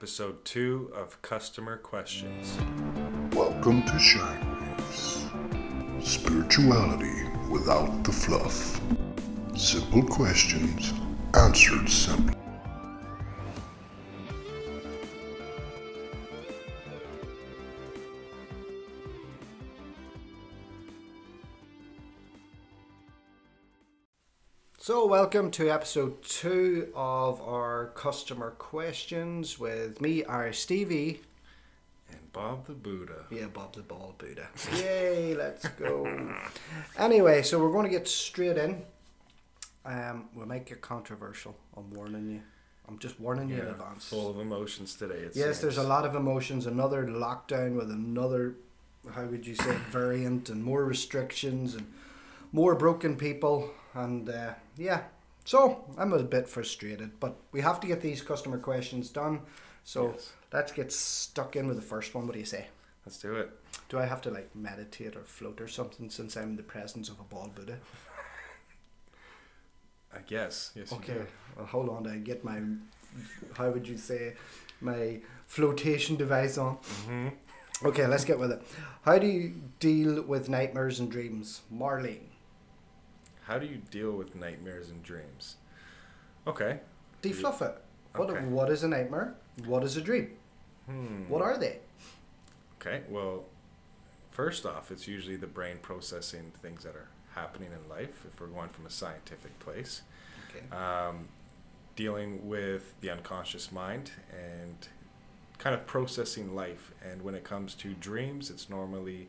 episode two of Customer Questions. Welcome to Shinewaves. Spirituality without the fluff. Simple questions answered simply. So, welcome to episode two of our customer questions with me, Irish Stevie. And Bob the Buddha. Yeah, Bob the Ball Buddha. Yay, let's go. anyway, so we're going to get straight in. Um, we'll make it controversial. I'm warning you. I'm just warning you in advance. full of emotions today. Yes, seems. there's a lot of emotions. Another lockdown with another, how would you say, variant and more restrictions and more broken people. And uh, yeah, so I'm a bit frustrated, but we have to get these customer questions done. So Yes. let's get stuck in with the first one. What do you say? Let's do it. Do I have to like meditate or float or something since I'm in the presence of a ball Buddha? I guess. Yes. Okay, well, hold on. I get my, how would you say, my flotation device on. Mhm. Okay, let's get with it. How do you deal with nightmares and dreams, Marlene? How do you deal with nightmares and dreams? Okay. Defluff it. What Okay. what is a nightmare? What is a dream? Hmm. What are they? Okay. Well, first off, it's usually the brain processing things that are happening in life. If we're going from a scientific place. Okay. um, dealing with the unconscious mind and kind of processing life. And when it comes to dreams, it's normally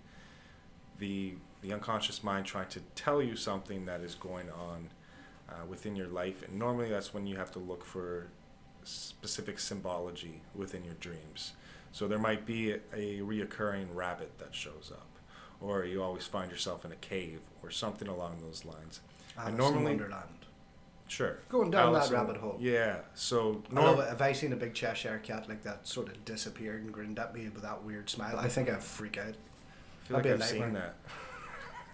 the the unconscious mind trying to tell you something that is going on uh, within your life. And normally, that's when you have to look for specific symbology within your dreams. So there might be a, a reoccurring rabbit that shows up, or you always find yourself in a cave, or something along those lines. Alice normally- in Wonderland. Sure. Going down that Alice in- rabbit hole. Yeah. So I love norm- it. Have I seen a big Cheshire cat like that sort of disappeared and grinned at me with that weird smile? I think I'd freak out. I feel like That'd a I've seen that.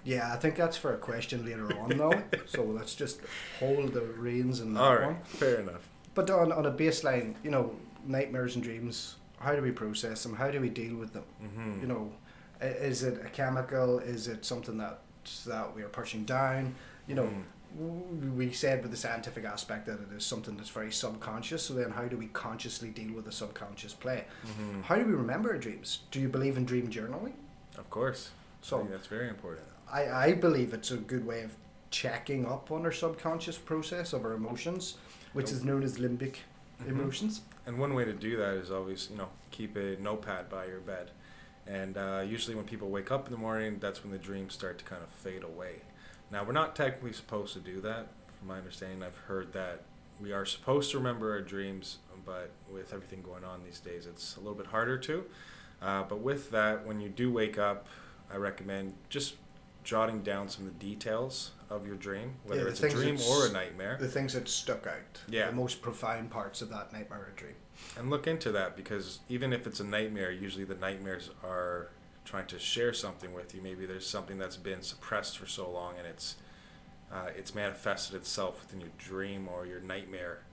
Yeah, I think that's for a question later on though. so let's just hold the reins in that All one. right. Fair enough. But on, on a baseline, you know, nightmares and dreams, how do we process them? How do we deal with them? hmm You know, is it a chemical? Is it something that that we are pushing down? You know, Mhm. we said with the scientific aspect that it is something that's very subconscious. So then, how do we consciously deal with the subconscious play? hmm How do we remember our dreams? Do you believe in dream journaling? Of course. I So think that's very important. I, I believe it's a good way of checking up on our subconscious process of our emotions, which is known as limbic Mhm. emotions. And one way to do that is always, you know, keep a notepad by your bed. And uh, usually when people wake up in the morning, that's when the dreams start to kind of fade away. Now, we're not technically supposed to do that. From my understanding, I've heard that we are supposed to remember our dreams, but with everything going on these days, it's a little bit harder to. Uh, but with that, when you do wake up, I recommend just jotting down some of the details of your dream, whether the it's a dream or a nightmare. The things that stuck out. Yeah. The most profound parts of that nightmare or dream. and look into that because even if it's a nightmare, usually the nightmares are trying to share something with you. Maybe there's something that's been suppressed for so long and it's uh, it's manifested itself within your dream or your nightmare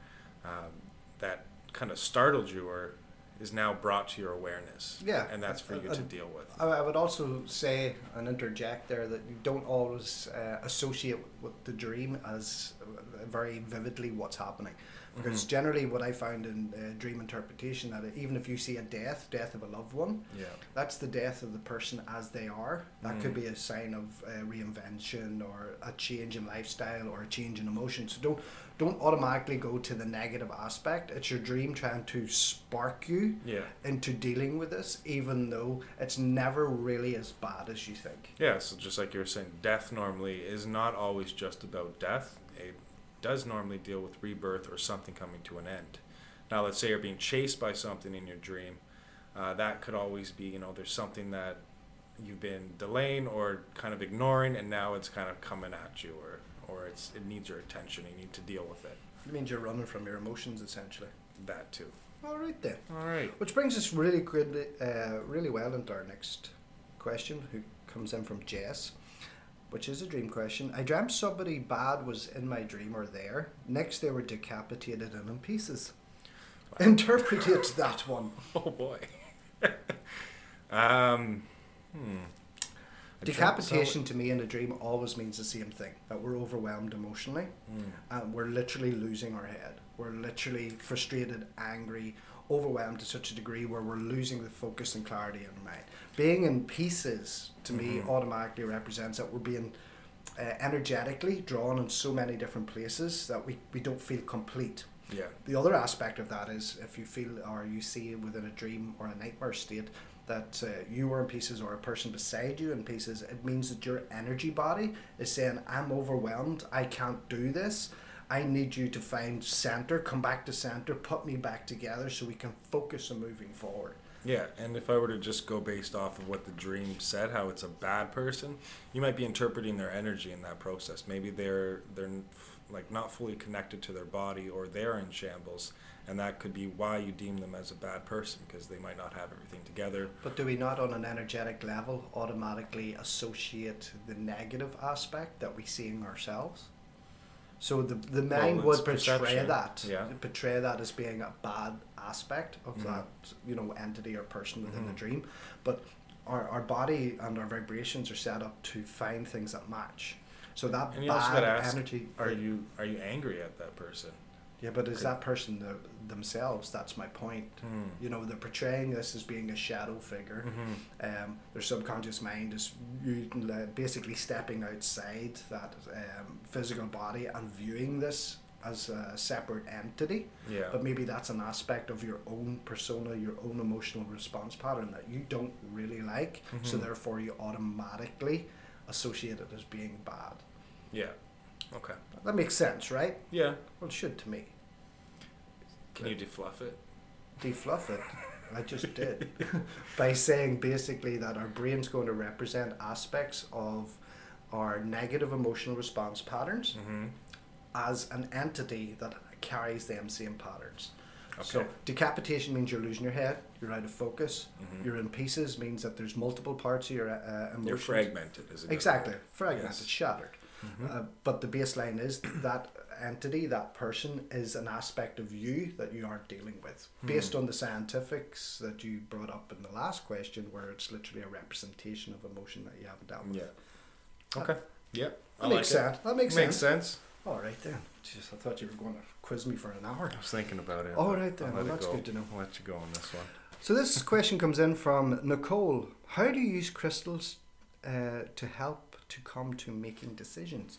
um, that kind of startled you or is now brought to your awareness. Yeah. and that's for you Uh, to uh, deal with. I, I would also say and interject there that you don't always uh, associate with the dream as uh, very vividly what's happening. Because Mhm. generally, what I found in uh, dream interpretation that even if you see a death, death of a loved one, Yeah, that's the death of the person as they are. That could Mm. be a sign of uh, reinvention or a change in lifestyle or a change in emotion. So don't don't automatically go to the negative aspect. It's your dream trying to spark you yeah. into dealing with this, even though it's never really as bad as you think. Yeah, so just like you were saying, death normally is not always just about death. It does normally deal with rebirth or something coming to an end. Now, let's say you're being chased by something in your dream. Uh, that could always be, you know, there's something that you've been delaying or kind of ignoring, and now it's kind of coming at you, or or it's it needs your attention. You need to deal with it. It means you're running from your emotions, essentially. That too. All right then. All right. Which brings us really good, uh, really well into our next question, who comes in from Jess, which is a dream question. I dreamt somebody bad was in my dream or there. Next, they were decapitated and in pieces. Interpret that one. Oh boy. um, hmm. Decapitation to me in a dream always means the same thing that we're overwhelmed emotionally Hmm. and we're literally losing our head. We're literally frustrated, angry, overwhelmed to such a degree where we're losing the focus and clarity in our mind. Being in pieces to me Mhm. automatically represents that we're being uh, energetically drawn in so many different places that we, we don't feel complete. Yeah. The other aspect of that is if you feel or you see within a dream or a nightmare state that uh, you are in pieces or a person beside you in pieces, it means that your energy body is saying, I'm overwhelmed, I can't do this. I need you to find center, come back to center, put me back together so we can focus on moving forward. Yeah, and if I were to just go based off of what the dream said, how it's a bad person, you might be interpreting their energy in that process. Maybe they're they're like not fully connected to their body, or they're in shambles, and that could be why you deem them as a bad person because they might not have everything together. But do we not, on an energetic level, automatically associate the negative aspect that we see in ourselves? So the the mind it's would portray perception, that, yeah. portray that as being a bad aspect of Mhm. that you know entity or person within the Mhm. dream. But our our body and our vibrations are set up to find things that match. So that And bad ask: energy. Are you are you angry at that person? Yeah, but is that person the, themselves? That's my point. Hmm. You know, they're portraying this as being a shadow figure. Mhm. Um, their subconscious mind is basically stepping outside that um, physical body and viewing this as a separate entity. Yeah. But maybe that's an aspect of your own persona, your own emotional response pattern that you don't really like. So Mhm. therefore, you automatically associate it as being bad. yeah. Okay. That makes sense, right? Yeah. Well, it should to me. Can you defluff it? defluff it. I just did by saying basically that our brain's going to represent aspects of our negative emotional response patterns Mm-hmm. as an entity that carries them same patterns. Okay. So decapitation means you're losing your head, you're out of focus, Mhm. you're in pieces means that there's multiple parts of your uh, emotions. You're fragmented. Is a good Exactly, fragmented, Yes. shattered. Mhm. Uh, but the baseline is that entity, that person, is an aspect of you that you aren't dealing with. Based Hmm. on the scientifics that you brought up in the last question, where it's literally a representation of emotion that you haven't dealt with. Yeah. Okay. Yeah. That makes sense. That makes, Makes sense. sense. All right then. Jeez, I thought you were going to quiz me for an hour. I was thinking about it. All right then, well, that's go. good to know. I'll let you go on this one. So this question comes in from Nicole. How do you use crystals uh, to help to come to making decisions?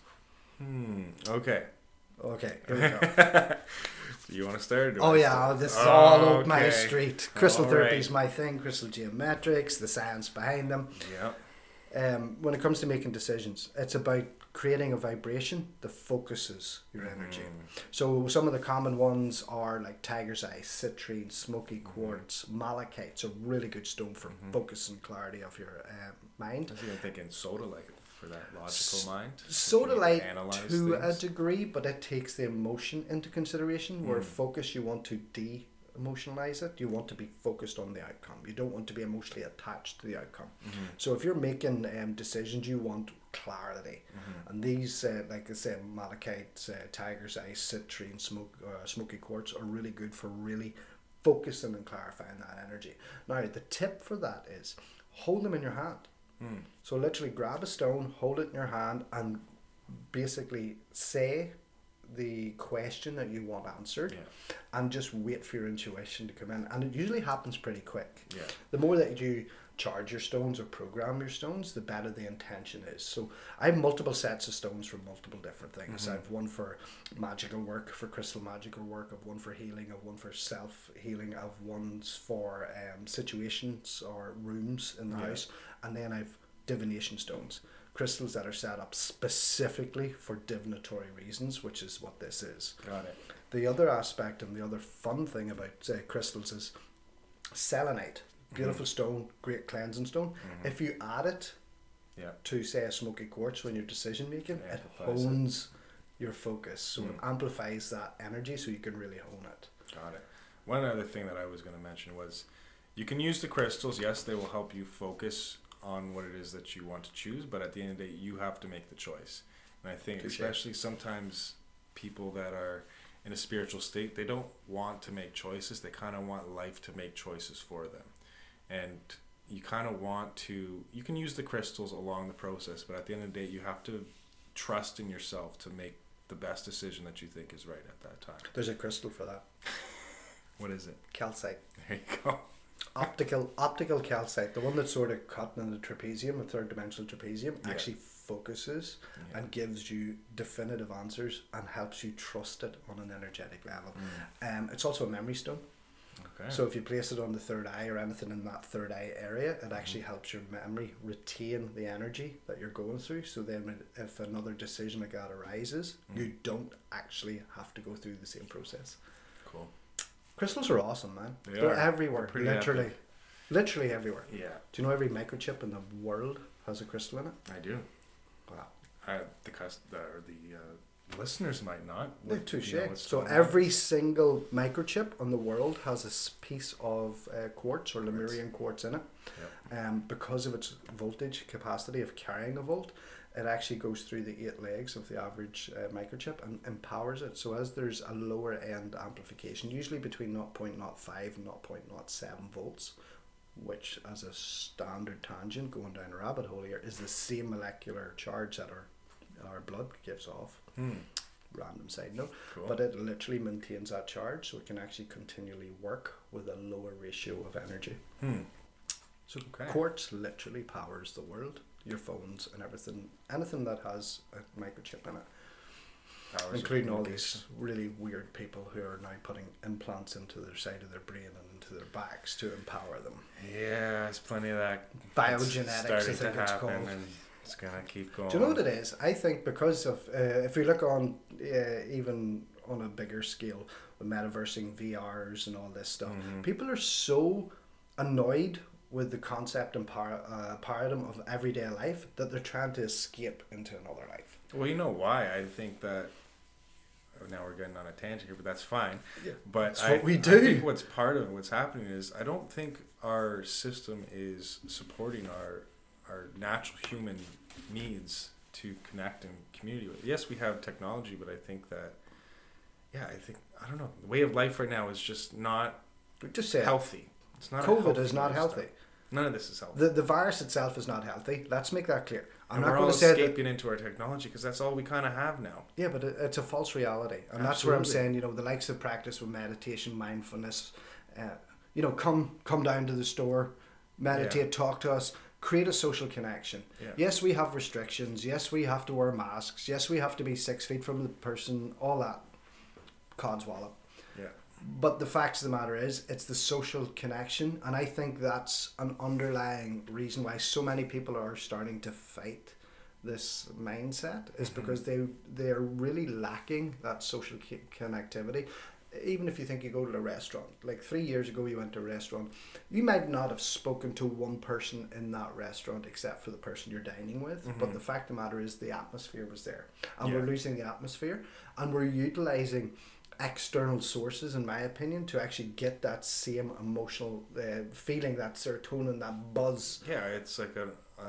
Hmm. Okay. Okay, here we go. you want to start? Oh I yeah, start? this is all up my street. Crystal All therapy right. is my thing. Crystal geometrics, the science behind them. Yeah. Um, when it comes to making decisions, it's about creating a vibration that focuses your energy. Mm. So some of the common ones are like tiger's eye, citrine, smoky quartz, malachite's a really good stone for Mhm. focus and clarity of your um, mind. I was even thinking sodalite for that logical mind. Soda You light analyze to a degree, but it takes the emotion into consideration. Where Mm. focus, you want to de-emotionalize it. You want to be focused on the outcome. You don't want to be emotionally attached to the outcome. Mhm. So if you're making um, decisions, you want clarity. Mhm. And these, uh, like I said, malachite, uh, tiger's eye, citrine, smoke, uh, smoky quartz are really good for really focusing and clarifying that energy. Now, the tip for that is hold them in your hand. Mm. So literally grab a stone, hold it in your hand, and basically say the question that you want answered, Yeah. and just wait for your intuition to come in. And it usually happens pretty quick. Yeah. The more that you charge your stones or program your stones, the better the intention is. So I have multiple sets of stones for multiple different things. Mhm. I've one for magical work, for crystal magical work. I've one for healing. I've one for self healing. I've ones for um, situations or rooms in the Yeah. house, and then I've divination stones, crystals that are set up specifically for divinatory reasons, which is what this is. Got it. The other aspect and the other fun thing about uh, crystals is selenite. Beautiful stone, great cleansing stone. Mhm. If you add it Yeah. to say a smoky quartz when you're decision making, It it amplifies it. hones your focus. So it Mm. amplifies that energy so you can really hone it. Got it. One other thing that I was going to mention was you can use the crystals. Yes, they will help you focus on what it is that you want to choose, but at the end of the day, you have to make the choice. And I think, Touche. especially sometimes people that are in a spiritual state, they don't want to make choices. They kind of want life to make choices for them. And you kind of want to, you can use the crystals along the process, but at the end of the day, you have to trust in yourself to make the best decision that you think is right at that time. There's a crystal for that. What is it? Calcite. There you go. Optical optical calcite, the one that's sort of cut in the trapezium, a third dimensional trapezium, Yeah. actually focuses Yeah. and gives you definitive answers and helps you trust it on an energetic level. Mm. Um, it's also a memory stone. Okay. So if you place it on the third eye or anything in that third eye area, it mm-hmm. actually helps your memory retain the energy that you're going through. So then, if another decision like that arises, you mm. don't actually have to go through the same process. Crystals are awesome, man. They They are are. everywhere, They're pretty literally, epic. literally everywhere. Yeah, Do you know every microchip in the world has a crystal in it? I do. Wow. I, the cus- the, or the uh, listeners might not. They're What- touche. you know what's so going on. every single microchip on the world has a s- piece of uh, quartz or Lemurian quartz in it. Um, because of its voltage capacity of carrying a volt, it actually goes through the eight legs of the average uh, microchip and empowers it. So as there's a lower end amplification, usually between 0.05 and 0.07 volts, which as a standard tangent going down a rabbit hole here is the same molecular charge that our our blood gives off. Hmm. Random side note. Cool. But it literally maintains that charge so it can actually continually work with a lower ratio of energy. Hmm. So Okay. quartz literally powers the world. Your phones and everything, anything that has a microchip in it, of including all these really weird people who are now putting implants into their side of their brain and into their backs to empower them. Yeah, there's plenty of that. Biogenetics, I think to it's called. and it's gonna keep going. Do you know what it is? I think because of uh, if we look on uh, even on a bigger scale, with metaversing VRs and all this stuff, Mhm. people are so annoyed with the concept and par- uh, paradigm of everyday life that they're trying to escape into another life. Well, you know why? I think that. oh, Now we're getting on a tangent here, but that's fine. Yeah, But that's I, what we I think what's part of what's happening is I don't think our system is supporting our our natural human needs to connect and community with. Yes, we have technology, but I think that yeah, I think I don't know. The way of life right now is just not Just say healthy. It's not. COVID is not healthy. None of this is healthy. The, the virus itself is not healthy. Let's make that clear. I'm and not we're going all to say that. escaping into our technology because that's all we kind of have now. Yeah, but it, it's a false reality, and that's where I'm saying you know the likes of practice with meditation, mindfulness, uh, you know, come come down to the store, meditate, talk to us, create a social connection. Yeah. Yes, we have restrictions. Yes, we have to wear masks. Yes, we have to be six feet from the person. All that, codswallop. Yeah. But the facts of the matter is, it's the social connection, and I think that's an underlying reason why so many people are starting to fight this mindset is Mm-hmm. because they they are really lacking that social connectivity. Even if you think you go to a restaurant, like three years ago you went to a restaurant, you might not have spoken to one person in that restaurant except for the person you're dining with. But the fact of the matter is, the atmosphere was there, and we're Mm-hmm. Losing the atmosphere, and we're utilizing external sources, in my opinion, to actually get that same emotional uh, feeling, that serotonin, that buzz. Yeah, it's like a, a,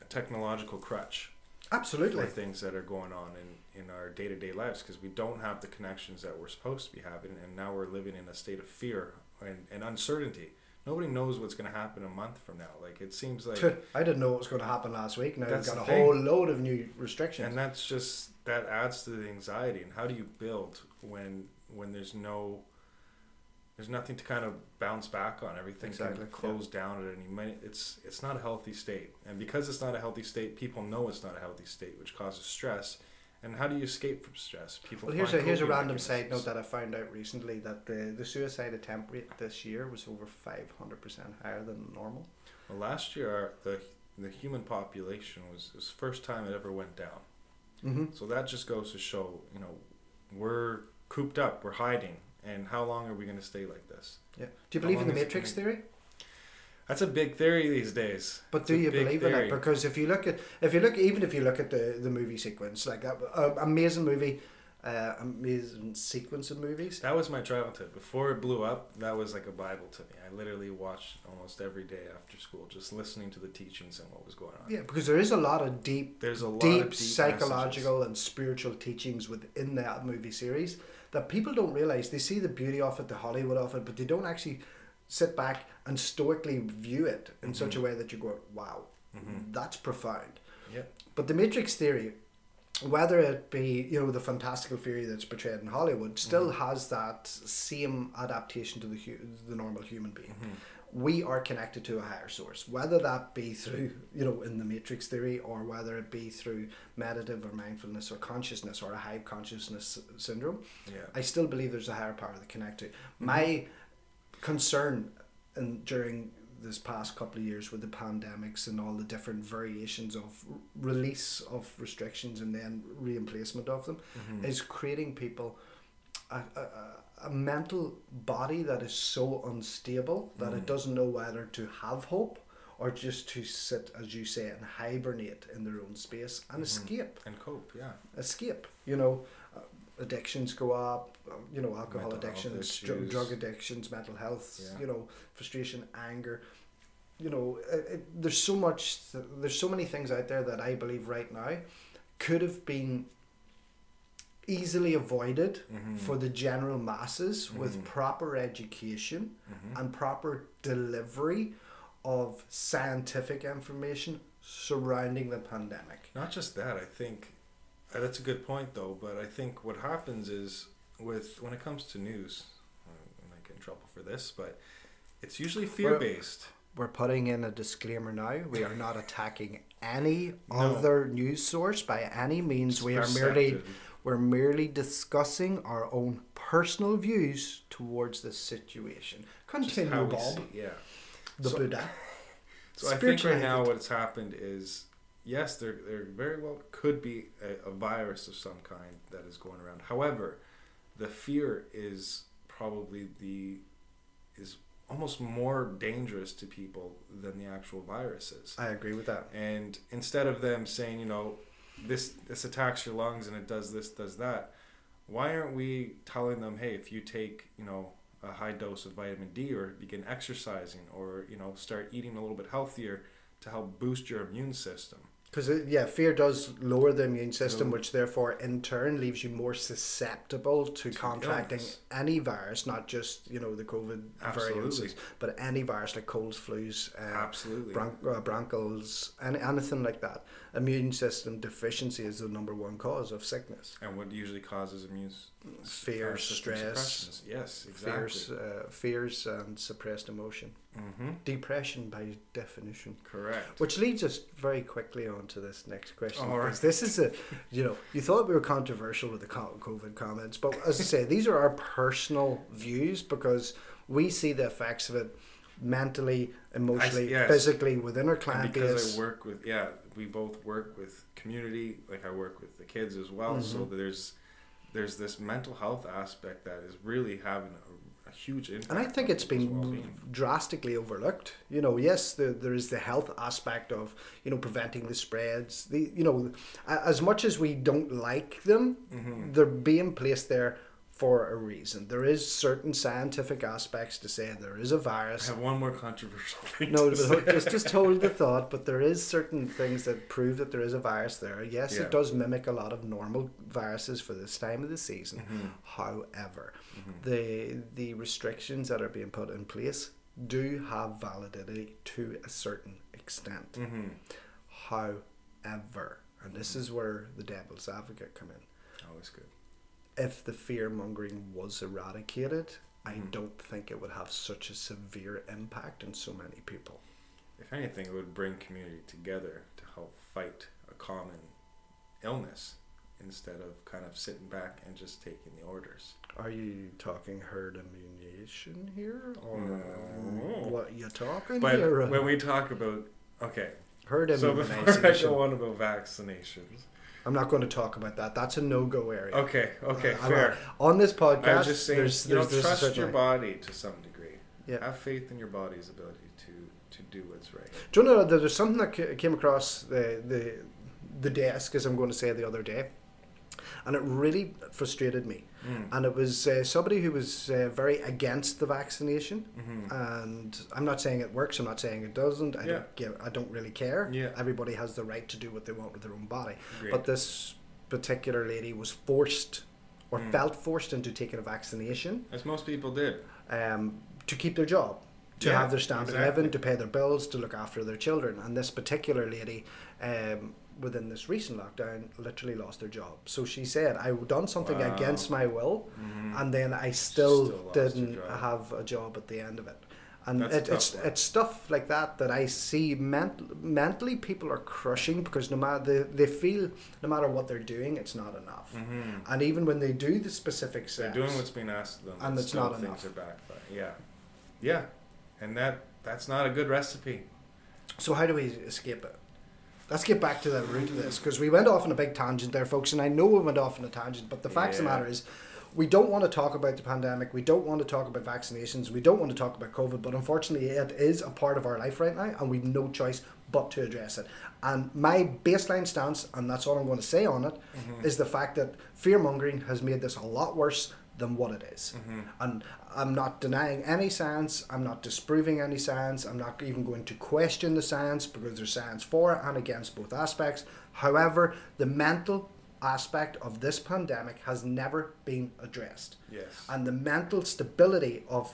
a technological crutch Absolutely. for things that are going on in, in our day to day lives because we don't have the connections that we're supposed to be having, and now we're living in a state of fear and, and uncertainty. Nobody knows what's going to happen a month from now. Like it seems like, I didn't know what was going to happen last week. Now we've got a thing. whole load of new restrictions. and that's just that adds to the anxiety. And how do you build when when there's no there's nothing to kind of bounce back on. Everything Exactly, can close down at any minute. It's it's not a healthy state, and because it's not a healthy state, people know it's not a healthy state, which causes stress. And how do you escape from stress? People. well, here's a here's a random side note that I found out recently that the the suicide attempt rate this year was over five hundred percent higher than normal. Well, last year, our, the the human population was was the first time it ever went down. Mm-hmm. So that just goes to show, you know, we're cooped up, we're hiding, and how long are we going to stay like this? Yeah. Do you believe in the long is it Matrix theory? That's a big theory these days. But do you believe in it? Because if you look at if you look even if you look at the the movie sequence, like a, a amazing movie, uh, amazing sequence of movies. That was my childhood. Before it blew up, that was like a Bible to me. I literally watched almost every day after school, just listening to the teachings and what was going on. Yeah, because there is a lot of deep, There's a lot deep, of deep psychological and spiritual teachings within that movie series that people don't realize. They see the beauty of it, the Hollywood of it, but they don't actually sit back and stoically view it in such a way that you go, "Wow, Mhm. that's profound." Yep. But the Matrix theory, whether it be you know the fantastical theory that's portrayed in Hollywood, still mm-hmm. has that same adaptation to the hu- the normal human being. Mm-hmm. We are connected to a higher source, whether that be through you know in the Matrix theory, or whether it be through meditative or mindfulness or consciousness or a high consciousness syndrome. Yeah. I still believe there's a higher power to connect to. Mm-hmm. My concern in, during this past couple of years with the pandemics and all the different variations of r- release of restrictions and then reemplacement of them Mhm. is creating people a, a, a- mental body that is so unstable that it Mhm. doesn't know whether to have hope or just to sit, as you say, and hibernate in their own space and Mhm. escape And cope, yeah. escape. You know, addictions go up. Uh, you know, alcohol Mental addictions, dr- drug addictions, mental health. Yeah. You know, frustration, anger. You know, it, it, there's so much. There's so many things out there that I believe right now could have been easily avoided Mhm. for the general masses with Mhm. proper education Mhm. and proper delivery of scientific information surrounding the pandemic. Not just that, I think uh, that's a good point though. But I think what happens is with when it comes to news, uh, I might get in trouble for this, but it's usually fear based. We're putting in a disclaimer now. We are not attacking any No. other news source by any means. we are merely we're merely discussing our own personal views towards this situation. Continue, Bob. Yeah. The So- Buddha. So I think right now what's happened is yes, there there very well could be a, a virus of some kind that is going around. However, the fear is probably the is almost more dangerous to people than the actual virus is. I agree with that. And instead of them saying, you know, this this attacks your lungs and it does this, does that, why aren't we telling them, hey, if you take, you know, a high dose of vitamin D or begin exercising or, you know, start eating a little bit healthier to help boost your immune system. Because yeah, fear does lower the immune system, So- which therefore in turn leaves you more susceptible to, To contracting illness. any virus, not just you know the COVID Absolutely. variants, but any virus like colds, flus, uh, Absolutely. bron- uh, bronchos, any, anything like that. Immune system deficiency is the number one cause of sickness. and what usually causes immune Fear, uh, stress, Yes, exactly. Fears, uh, fears, and suppressed emotion. Hmm Depression, by definition. Correct. Which leads us very quickly on to this next question. All because. This is a, you know, you thought we were controversial with the COVID comments, but as I say, these are our personal views because we see the effects of it mentally, emotionally, yes. physically within our And because base. I work with yeah, we both work with community. Like I work with the kids as well. So Mhm. there's there's this mental health aspect that is really having a, a huge impact. And I think it's been well-being. drastically overlooked. You know, yes, there, there is the health aspect of you know preventing the spreads. The you know, as much as we don't like them, Mhm. they're being placed there for a reason. There is certain scientific aspects to say there is a virus. I have one more controversial thing. No, to say. but just just hold the thought. But there is certain things that prove that there is a virus there. Yes, Yeah. it does mimic a lot of normal viruses for this time of the season. Mhm. However, Mhm. the the restrictions that are being put in place do have validity to a certain extent. Mhm. However, and this is where the devil's advocate come in. Always good. If the fear mongering was eradicated, I Mhm. don't think it would have such a severe impact on so many people. If anything, it would bring community together to help fight a common illness instead of kind of sitting back and just taking the orders. Are you talking herd immunization here, or No. what you talking But here? when we talk about okay, herd immunization. so before I go on about vaccinations, I'm not going to talk about that. That's a no-go area. okay, okay, Uh, fair. not- On this podcast, I just saying, there's, you know, there's, there's trust your body to some degree. Yeah. Have faith in your body's ability to to do what's right. Do you know there's something that came across the the the desk, as I'm going to say the other day, and it really frustrated me. Mm. And it was uh, somebody who was uh, very against the vaccination, Mhm. and I'm not saying it works. I'm not saying it doesn't. I Yeah. don't give. I don't really care. Yeah. Everybody has the right to do what they want with their own body. Agreed. But this particular lady was forced, or Mm. felt forced into taking a vaccination As most people did. um, to keep their job, to Yeah, have their standard of exactly. living, to pay their bills, to look after their children. And this particular lady, um, within this recent lockdown, literally lost their job. So she said, "I've done something Wow. against my will, Mhm. and then I still, Still didn't have a job at the end of it." And it, it's one. it's stuff like that that I see ment- mentally people are crushing because no matter they, they feel no matter what they're doing, it's not enough. Mhm. And even when they do the specific They're steps, doing what's being asked of them, And but it's not things enough. are backfire. Yeah, yeah, and that that's not a good recipe. So how do we escape it? Let's get back to the root of this because we went off on a big tangent there, folks, and I know we went off on a tangent, but the fact of the matter is, we don't want to talk about the pandemic. We don't want to talk about vaccinations. We don't want to talk about COVID, but unfortunately, it is a part of our life right now, and we've no choice but to address it. And my baseline stance, and that's all I'm going to say on it, mm-hmm. is the fact that fear mongering has made this a lot worse than what it is. Mm-hmm. And I'm not denying any science, I'm not disproving any science, I'm not even going to question the science because there's science for and against both aspects. However, the mental aspect of this pandemic has never been addressed. Yes. And the mental stability of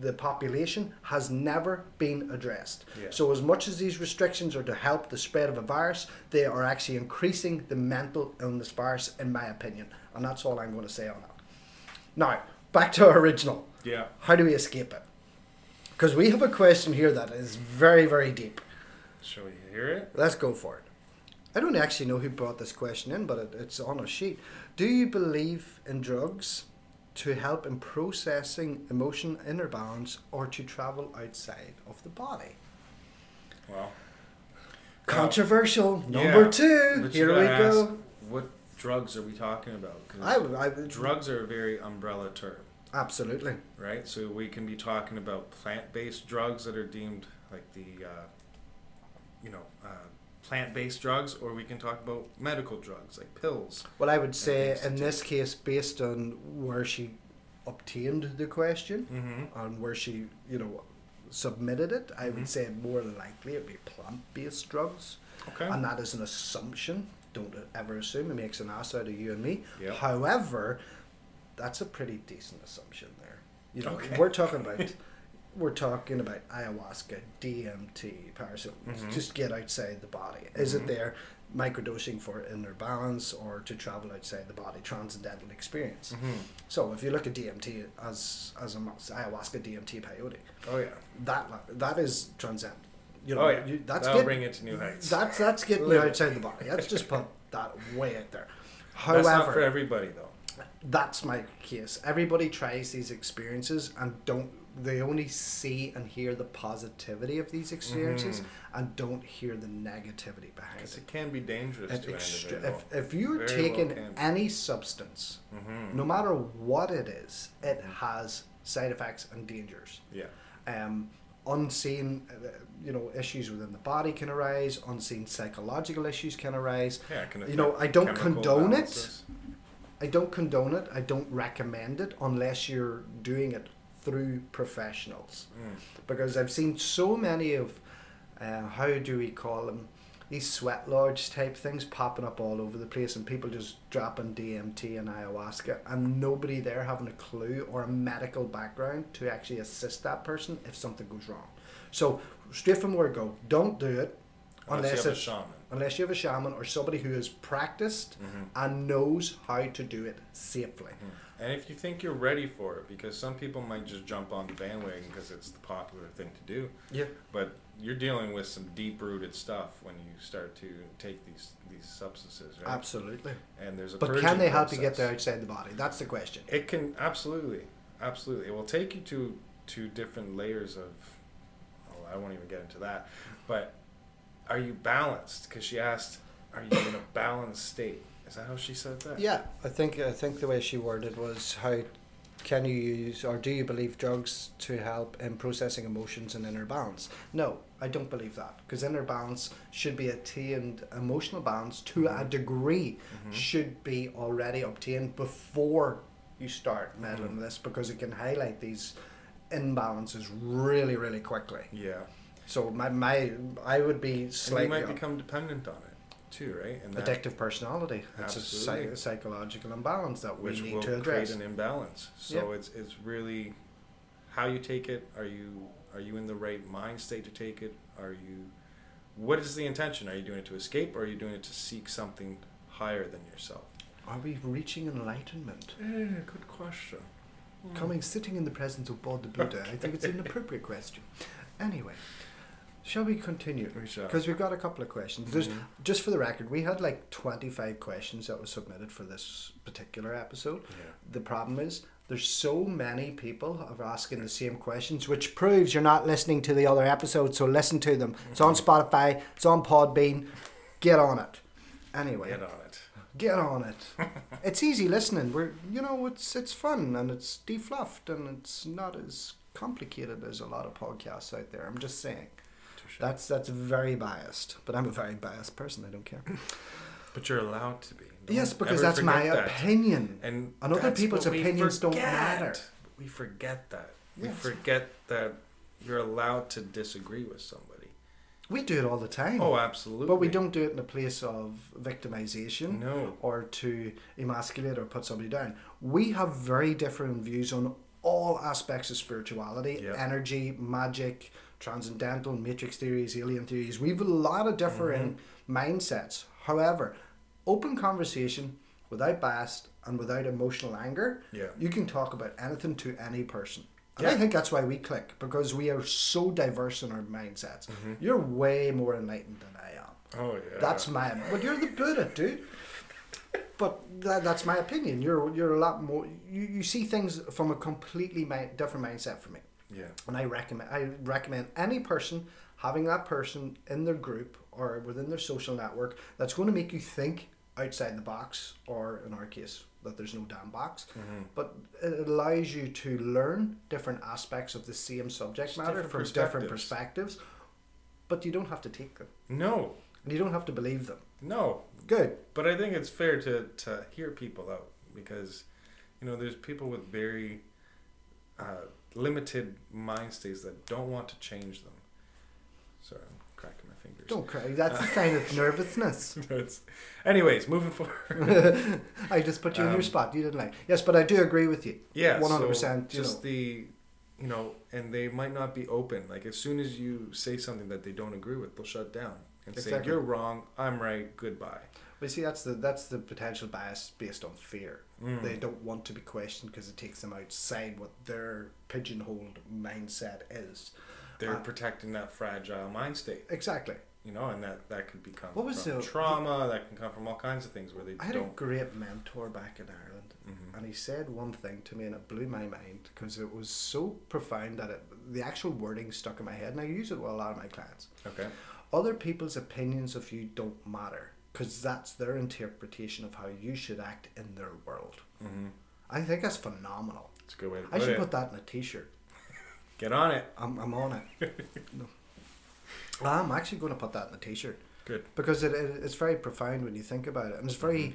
the population has never been addressed. Yeah. So, as much as these restrictions are to help the spread of a virus, they are actually increasing the mental illness virus, in my opinion. And that's all I'm going to say on that. Now, back to our original. Yeah. How do we escape it? Because we have a question here that is very, very deep. Shall we hear it? Let's go for it. I don't actually know who brought this question in, but it, it's on a sheet. Do you believe in drugs to help in processing emotion inner balance or to travel outside of the body? Well, uh, Controversial. Number yeah, two. Here we gotta go. What drugs are we talking about? I, I, drugs are a very umbrella term, absolutely. right? So we can be talking about plant-based drugs that are deemed like the, uh, you know, uh, plant-based drugs, or we can talk about medical drugs like pills. Well, I would say in this case, based on where she obtained the question Mm-hmm. and where she, you know, submitted it, I would Mhm. say more likely it'd be plant-based drugs. Okay. and that is an assumption. Don't ever assume it makes an ass out of you and me. Yep. However, that's a pretty decent assumption there. You know, Okay. we're talking about we're talking about ayahuasca, DMT, parasite. Mhm. Just get outside the body. Is Mhm. it there microdosing for inner balance or to travel outside the body, transcendental experience? Mm-hmm. So if you look at DMT as as a ayahuasca, DMT, peyote, Oh yeah. that that is transcendent. You know, oh yeah. you, that's That'll get- bring it to new heights. that's that's getting outside the body. Let's just put that way out there. That's not for However, everybody though. That's my case. Everybody tries these experiences and don't. They only see and hear the positivity of these experiences Mhm. and don't hear the negativity behind Because it. it can be dangerous It to an extra- if, if you're Very taking be. any substance, mm-hmm. no matter what it is, it has side effects and dangers Yeah. um, unseen uh, you know issues within the body can arise unseen psychological issues can arise Yeah. Can You know, I don't condone it. I don't condone it i don't recommend it unless you're doing it through professionals Mm. because i've seen so many of uh, how do we call them these sweat lodge type things popping up all over the place and people just dropping DMT and ayahuasca and nobody there having a clue or a medical background to actually assist that person if something goes wrong. So straight from where go, don't do it Unless, unless you have a shaman. unless you have a shaman or somebody who has practiced Mhm. and knows how to do it safely. And if you think you're ready for it, because some people might just jump on the bandwagon because it's the popular thing to do, Yeah. but you're dealing with some deep-rooted stuff when you start to take these these substances, right? Absolutely. And there's a But can they help you get there outside the body? That's the question. It can absolutely, absolutely. It will take you to to different layers of. Oh, I won't even get into that. But are you balanced? Because she asked, "Are you in a balanced state?" Is that how she said that? Yeah, I think I think the way she worded was how can you use or do you believe drugs to help in processing emotions and inner balance? No, I don't believe that because inner balance should be attained, emotional balance to a mm-hmm. degree mm-hmm. should be already obtained before you start meddling mm-hmm. with this because it can highlight these imbalances really, really quickly. Yeah. So my, my I would be And you slightly might become dependent on it too, right? And that, addictive personality. It's a psych- psychological imbalance that we which need will to address. create an imbalance. So it's it's really how you take it. Are you are you in the right mind state to take it? Are you what is the intention? Are you doing it to escape or are you doing it to seek something higher than yourself? Are we reaching enlightenment? Eh, good question. Coming, sitting in the presence of Bob the Buddha, I think it's an appropriate question. Anyway, shall we continue? We shall. Because we've got a couple of questions. There's Mhm. just for the record, we had like 25 questions that were submitted for this particular episode. Yeah. The problem is there's so many people are asking the same questions, which proves you're not listening to the other episodes. So listen to them. It's on Spotify. It's on Podbean. Get on it. Anyway, Get on it. get on it. it's easy listening. We're you know it's it's fun and it's defluffed and it's not as complicated as a lot of podcasts out there. I'm just saying. That's that's very biased, but I'm a very biased person. I don't care. But you're allowed to be. Don't yes, because that's my that. opinion. And, And other people's opinions don't matter. We forget that. We forget that you're allowed to disagree with somebody. We do it all the time. Oh, absolutely. But we don't do it in a place of victimization No. or to emasculate or put somebody down. We have very different views on all aspects of spirituality, Yeah. energy, magic, transcendental, matrix theories, alien theories. We have a lot of different Mm-hmm. mindsets. However, open conversation without bias and without emotional anger, Yeah. you can talk about anything to any person. And I think that's why we click because we are so diverse in our mindsets. Mm-hmm. You're way more enlightened than I am. Oh yeah. That's my. But you're the Buddha, dude. But that, that's my opinion. You're you're a lot more. You, you see things from a completely mi- different mindset from me, yeah. and I recommend I recommend any person having that person in their group or within their social network that's going to make you think outside the box, or in our case, that there's no damn box. Mm-hmm. But it allows you to learn different aspects of the same subject Just matter different from different perspectives. perspectives. But you don't have to take them, No. and you don't have to believe them. No. Good. But I think it's fair to to hear people out because, you know, there's people with very uh, limited mind states that don't want to change them. Sorry, I'm cracking my fingers. Don't cry. That's a sign of nervousness. It's- anyways, moving forward. I just put you in your Um, spot. You didn't like. Yes, but I do agree with you. Yeah, one hundred percent. Just the, you know, and they might not be open. Like as soon as you say something that they don't agree with, they'll shut down and say you're wrong, I'm right, goodbye. But see, that's the that's the potential bias based on fear. Mm. They don't want to be questioned because it takes them outside what their pigeonholed mindset is. They're Uh, protecting that fragile mind state, Exactly. you know, and that that could become What was from the- trauma. That can come from all kinds of things where they I had a don't. great mentor back in Ireland, Mhm. and he said one thing to me, and it blew my mind because it was so profound that it, the actual wording stuck in my head, and I use it with a lot of my clients. Okay. Other people's opinions of you don't matter because that's their interpretation of how you should act in their world. hmm I think that's phenomenal. It's a good way to I should it. put that in a T-shirt. Get on it. I'm, I'm on it. no. I'm actually going to put that in a T-shirt Good. because it, it it's very profound when you think about it, and it's very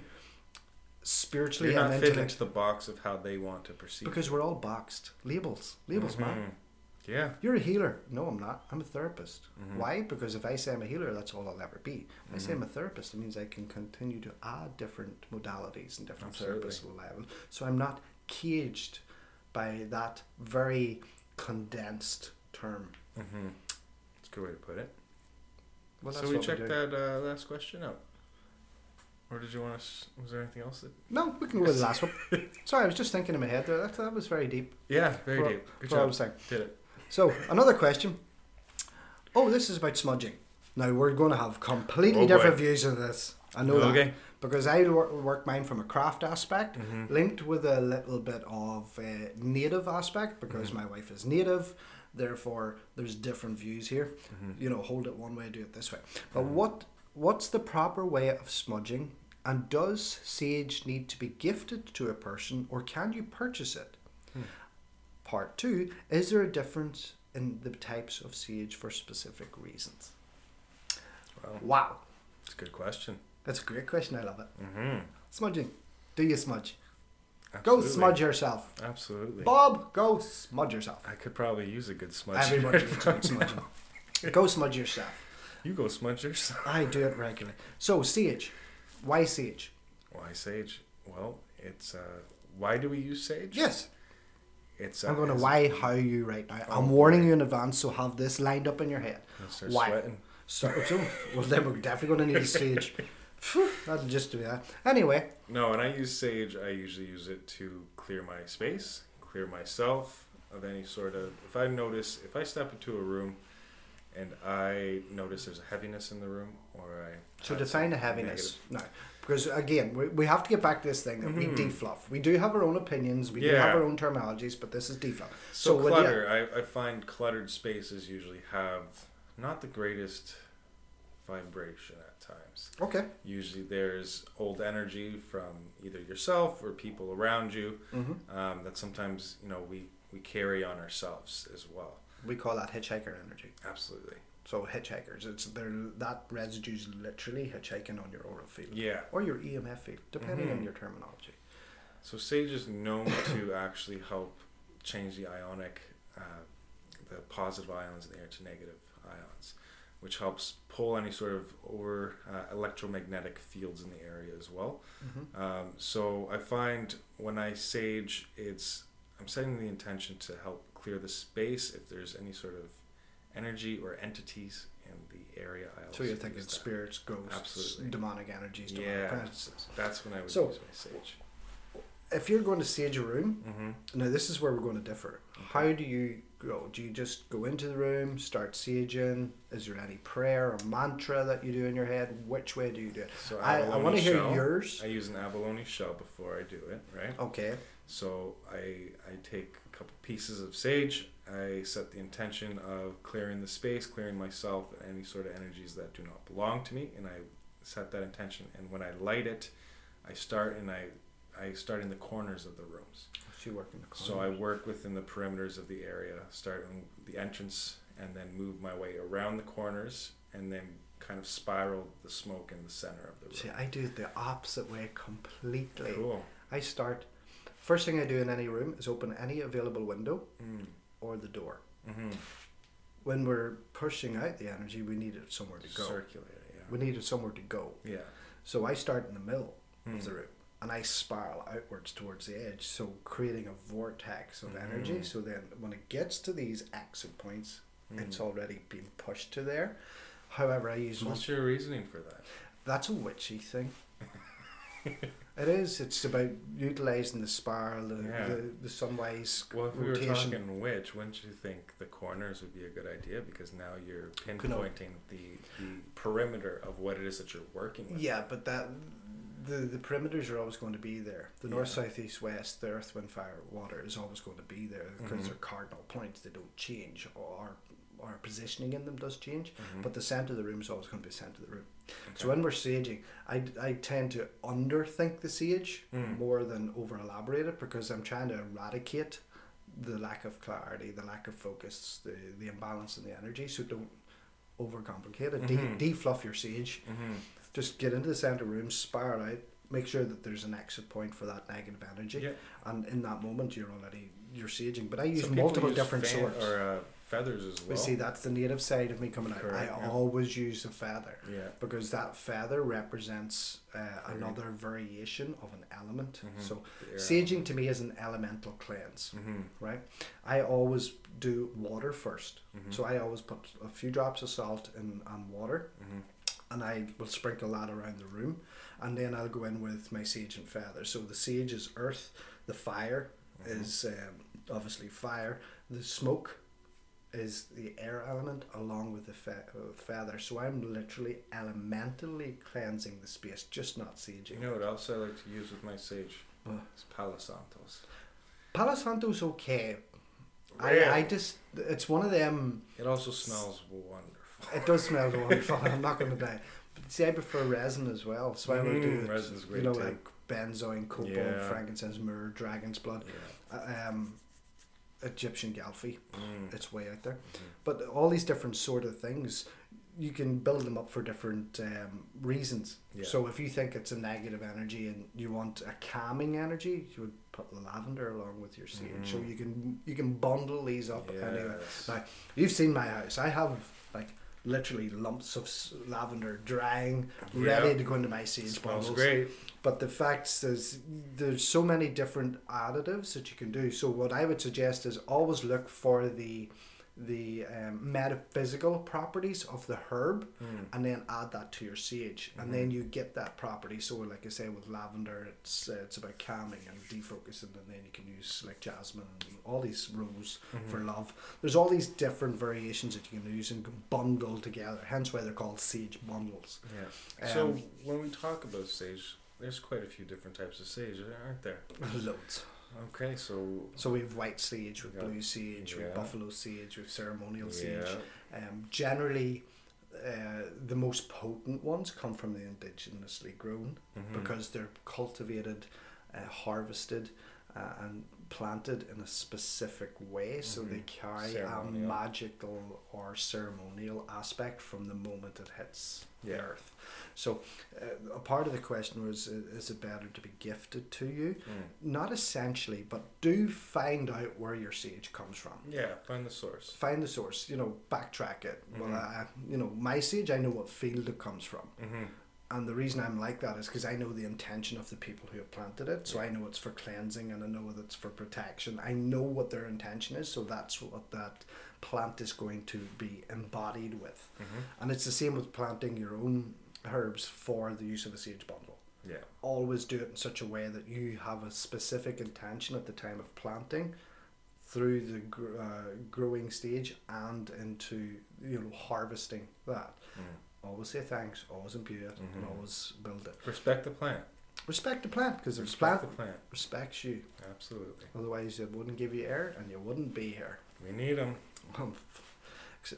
spiritually You're and not fitting into the box of how they want to perceive. because we're all boxed labels, labels, man. Yeah. You're a healer. No, I'm not. I'm a therapist. Mhm. Why? Because if I say I'm a healer, that's all I'll ever be. If I say I'm a therapist, it means I can continue to add different modalities and different Absolutely. service levels. So I'm not caged by that very condensed term. hmm It's a good way to put it. Well, so we checked that uh, last question out. Or did you want us? Was there anything else that? No, we can go with the last one. Sorry, I was just thinking in my head there. That, that was very deep. Yeah, very For- deep. Good what I job. was saying. Did it. So another question. Oh, this is about smudging. Now we're going to have completely Oh, different views of this. I know that Okay. because I wor- work mine from a craft aspect, Mhm. linked with a little bit of a native aspect because Mhm. my wife is native. Therefore, there's different views here. Mhm. You know, hold it one way, do it this way. But Mhm. what what's the proper way of smudging? And does sage need to be gifted to a person, or can you purchase it? Part two: Is there a difference in the types of sage for specific reasons? Well, Wow, it's a good question. that's a great question. I love it. Mm-hmm. Smudging. Do you smudge? Absolutely. Go smudge yourself. Absolutely. Bob, go smudge yourself. I could probably use a good smudge. Everybody good smudging. Go smudge yourself. You go smudge yourself. I do it regularly. So sage. Why sage? Why sage? Well, it's uh, why do we use sage? Yes. It's. Uh, I'm going to why how you right now. Oh, I'm warning boy. you in advance, so have this lined up in your head. Why? sweating. So, so well, then we're definitely going to need a sage. Phew, That'll just do that. Anyway, No, when I use sage, I usually use it to clear my space, clear myself of any sort of. If I notice, if I step into a room, and I notice there's a heaviness in the room, or I. so define a heaviness. negative- No, because again, we, we have to get back to this thing that we Mhm. defluff. We do have our own opinions. We do have our own terminologies, but this is defluff. So, you- clutter, I, I find cluttered spaces usually have not the greatest vibration at times. okay. Usually there's old energy from either yourself or people around you hmm um, that sometimes you know we, we carry on ourselves as well. We call that hitchhiker energy. Absolutely. So hitchhikers, it's they're, that residue's literally hitchhiking on your aura field Yeah. or your EMF field, depending on Mhm. your terminology. So sage is known to actually help change the ionic, uh, the positive ions in the air to negative ions, which helps pull any sort of over uh, electromagnetic fields in the area as well. Mm-hmm. Um, so I find when I sage, it's I'm setting the intention to help clear the space if there's any sort of energy or entities in the area. I So you're thinking spirits, ghosts, Absolutely. demonic energies, demonic Yeah. That's when I would So- use my sage. If you're going to sage a room, Mm-hmm. now this is where we're going to differ. How do you go? Do you just go into the room, start saging? Is there any prayer or mantra that you do in your head? Which way do you do it? So I, I want to hear yours. I use an abalone shell before I do it, right? Okay. So I I take a couple pieces of sage. I set the intention of clearing the space, clearing myself, and any sort of energies that do not belong to me, and I set that intention. And when I light it, I start and I I start in the corners of the rooms. So you work in the corner. So I work within the perimeters of the area, starting the entrance, and then move my way around the corners, and then kind of spiral the smoke in the center of the room. See, I do it the opposite way completely. Cool. I start. First thing I do in any room is open any available window Mm. or the door. Mm-hmm. When we're pushing out the energy, we need it somewhere to go. Circulate it, yeah. We need it somewhere to go. Yeah. So I start in the middle Mm. of the room and I spiral outwards towards the edge, so creating a vortex of Mhm. energy. So then when it gets to these exit points, it's Mm. already been pushed to there. However, I use what's your reasoning for that? That's a witchy thing. it is. It's about utilizing the spiral, the, Yeah. the, the sunwise Well, if we were rotation. talking witch, wouldn't you think the corners would be a good idea? Because now you're pinpointing the, the perimeter of what it is that you're working with. yeah, but that the the perimeters are always going to be there. The north, south, east, west, the earth, wind, fire, water is always going to be there because Mhm. they're cardinal points. They don't change, or our, positioning in them does change. Mhm. But the center of the room is always going to be the center of the room. Okay. So when we're saging, I, I tend to underthink the sage Mm. more than over elaborate it because I'm trying to eradicate the lack of clarity, the lack of focus, the, the imbalance in the energy. So don't overcomplicate it. Mhm. De- defluff your sage. Mhm. Just get into the center room, spiral out. Make sure that there's an exit point for that negative energy, Yeah. and in that moment you're already you're saging. But I use Some multiple use different sorts. or uh, feathers as We well. see that's the native side of me coming out. I yeah. always use a feather Yeah. because that feather represents uh, another variation of an element. Mhm. So saging to me is an elemental cleanse, Mhm. right? I always do water 1st Mhm. So I always put a few drops of salt in and water, Mhm. And I will sprinkle that around the room, and then I'll go in with my sage and feather. So the sage is earth, the fire Mhm. is um, obviously fire, the smoke is the air element along with the fe- uh, feather. So I'm literally elementally cleansing the space, just not saging. You know what else I like to use with my sage? What? It's Palo Santos. Palo Santo's okay. Really? I, I just it's one of them. It also smells wonderful. It does smell wonderful. I'm not going to die. But see, I prefer resin as well, so I will do Mm, it. resin's You know, too. like benzoin, copal, Yeah. frankincense, myrrh, dragon's blood. Yeah. uh, um, Egyptian Galfi. Mm. It's way out there. Mhm. But all these different sort of things, you can build them up for different um, reasons. Yeah. So if you think it's a negative energy and you want a calming energy, you would put lavender along with your sage. So Mhm. you can you can bundle these up anyway. Yes. Now you've seen my house. I have like literally lumps of lavender drying, ready Yeah. to go into my sage Smells bundles. great. But the fact is, there's so many different additives that you can do. So what I would suggest is always look for the the um, metaphysical properties of the herb, Mm. and then add that to your sage, and then you get that property. So like I say with lavender, it's uh, it's about calming and defocusing, and then you can use like jasmine and all these rose for love. There's all these different variations that you can use and bundle together. Hence why they're called sage bundles. Yeah. So Um, when we talk about sage, there's quite a few different types of sage, aren't there? Loads. Okay, so So we've white sage, Yeah. blue sage, we've buffalo sage, we've ceremonial yeah. sage. Um, generally, uh, the most potent ones come from the indigenously grown Mhm. because they're cultivated, uh, harvested, uh, and planted in a specific way. So they Mhm. carry a magical or ceremonial aspect from the moment it hits the earth. So, uh, a part of the question was: uh, Is it better to be gifted to you? Mm. Not essentially, but do find out where your sage comes from. Yeah, find the source. Find the source. You know, backtrack it. Well, Mhm. I, you know, my sage, I know what field it comes from, Mm-hmm. And the reason I'm like that is because I know the intention of the people who have planted it. So I know it's for cleansing, and I know that it's for protection. I know what their intention is, so that's what that plant is going to be embodied with. Mm-hmm. And it's the same with planting your own herbs for the use of a sage bundle Yeah. always do it in such a way that you have a specific intention at the time of planting through the gr- uh, growing stage and into you know harvesting that Mm. Always say thanks always imbue it and always build it Respect the plant. respect the plant because if plant the plant. respects you Absolutely. otherwise it wouldn't give you air and you wouldn't be here We need them.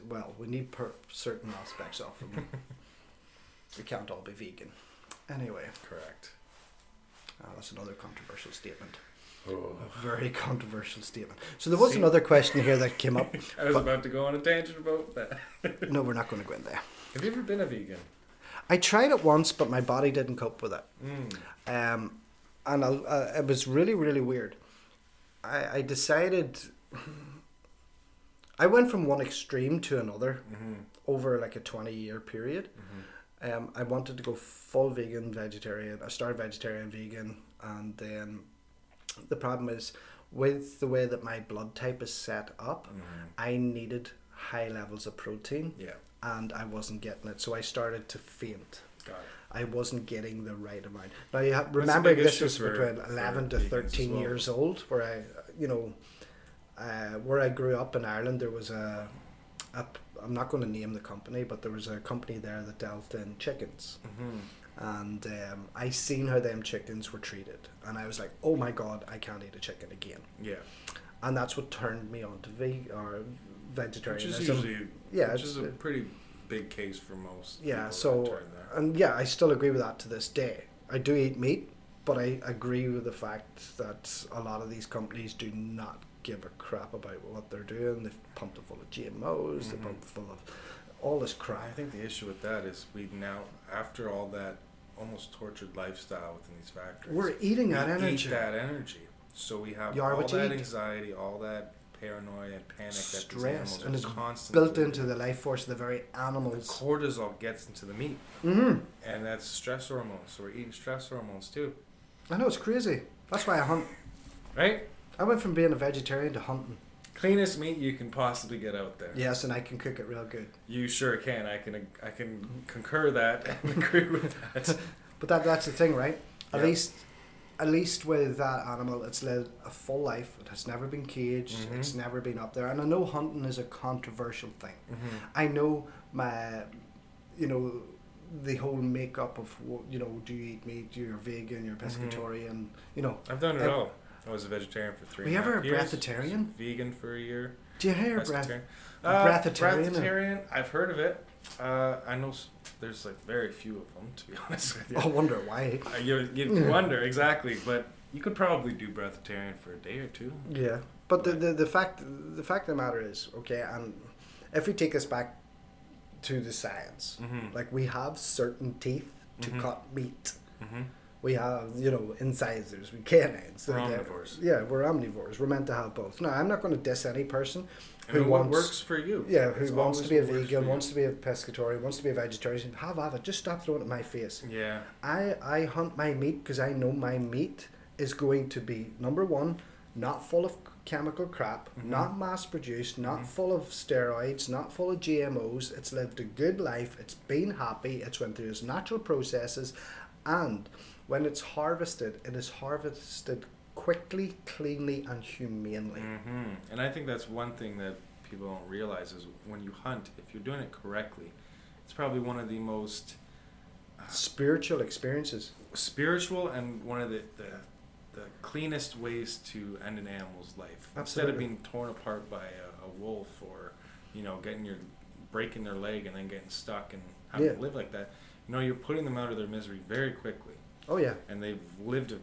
Well we need per- certain aspects of them we can't all be vegan anyway Correct. uh, that's another controversial statement Oh. A very controversial statement. So there was See? another question here that came up. I was about to go on a tangent about that. No, we're not going to go in there. Have you ever been a vegan? I tried it once, but my body didn't cope with it, Mm. um, and I'll, uh, it was really, really weird. I, I decided. I went from one extreme to another Mm-hmm. over like a twenty-year period. Mm-hmm. Um, I wanted to go full vegan, vegetarian. I started vegetarian, vegan, and then the problem is with the way that my blood type is set up. Mm-hmm. I needed high levels of protein Yeah. And I wasn't getting it, so I started to faint. I wasn't getting the right amount. Now, you have, remember, this was between 11 to 13 well. years old, where I, you know, uh, where I grew up in Ireland, there was a, a, I'm not going to name the company, but there was a company there that dealt in chickens. Mm-hmm. And um, I seen how them chickens were treated. And I was like, oh my God, I can't eat a chicken again. Yeah. And that's what turned me on to ve- or vegetarianism. Yeah, which it's- is a pretty big case for most. Yeah, so and yeah, I still agree with that to this day. I do eat meat, but I agree with the fact that a lot of these companies do not give a crap about what they're doing. They've pumped it full of GMOs. They Mhm. pump it full of all this crap. I think the issue with that is we now, after all that almost tortured lifestyle within these factories, We're eating we that energy. eat that energy. So we have all that eat. anxiety, all that paranoia and panic that these Stress, animals and are it's constantly Built into the life force of the very the cortisol gets into the meat, hmm and that's stress hormones. So we're eating stress hormones too, I know it's crazy. That's why I hunt. right? I went from being a vegetarian to hunting. Cleanest meat you can possibly get out there. Yes, and I can cook it real good. You sure can. I can. I can concur that and agree with that. But that that's the thing, right? At Yep. least at least with that animal it's led a full life. It has never been caged, Mhm. it's never been up there. And I know hunting is a controversial thing. Mm-hmm. I know my you know the whole makeup of you know, do you eat meat, you're vegan, you're Mhm. pescatarian, you know. I've done it all. I was a vegetarian for three. Were you ever a years, breatharian? Vegan for a year. Do you hear breath? A Uh, breatharian? breatharian. I've heard of it. Uh, I know there's like very few of them, to be honest with you. I wonder why. Uh, you you'd Yeah. wonder exactly, but You could probably do breatharian for a day or two. Yeah, but the, the the fact the fact of the matter is okay, and if we take us back to the science, Mhm. like we have certain teeth to Mhm. cut meat. Mm-hmm. We have, you know, incisors, we canines. We're omnivores. Yeah, we're omnivores. We're meant to have both. Now, I'm not going to diss any person And who what wants, works for you? yeah, who It's wants to be a what works for vegan, wants to be a pescatarian, wants to be a vegetarian. Have at it. Just stop throwing it in my face. Yeah. I, I hunt my meat because I know my meat is going to be number one, not full of chemical crap, Mhm. not mass produced, not Mhm. full of steroids, not full of GMOs. It's lived a good life. It's been happy. It's went through its natural processes, and when it's harvested, it is harvested quickly, cleanly, and humanely. Mm-hmm. And I think that's one thing that people don't realize is when you hunt, if you're doing it correctly, it's probably one of the most uh, Spiritual experiences. spiritual and one of the, the the cleanest ways to end an animal's life. Instead of being torn apart by a, a wolf or, you know, getting your breaking their leg and then getting stuck and having Yeah. to live like that. You know, you're putting them out of their misery very quickly, Oh yeah. and they've lived. A,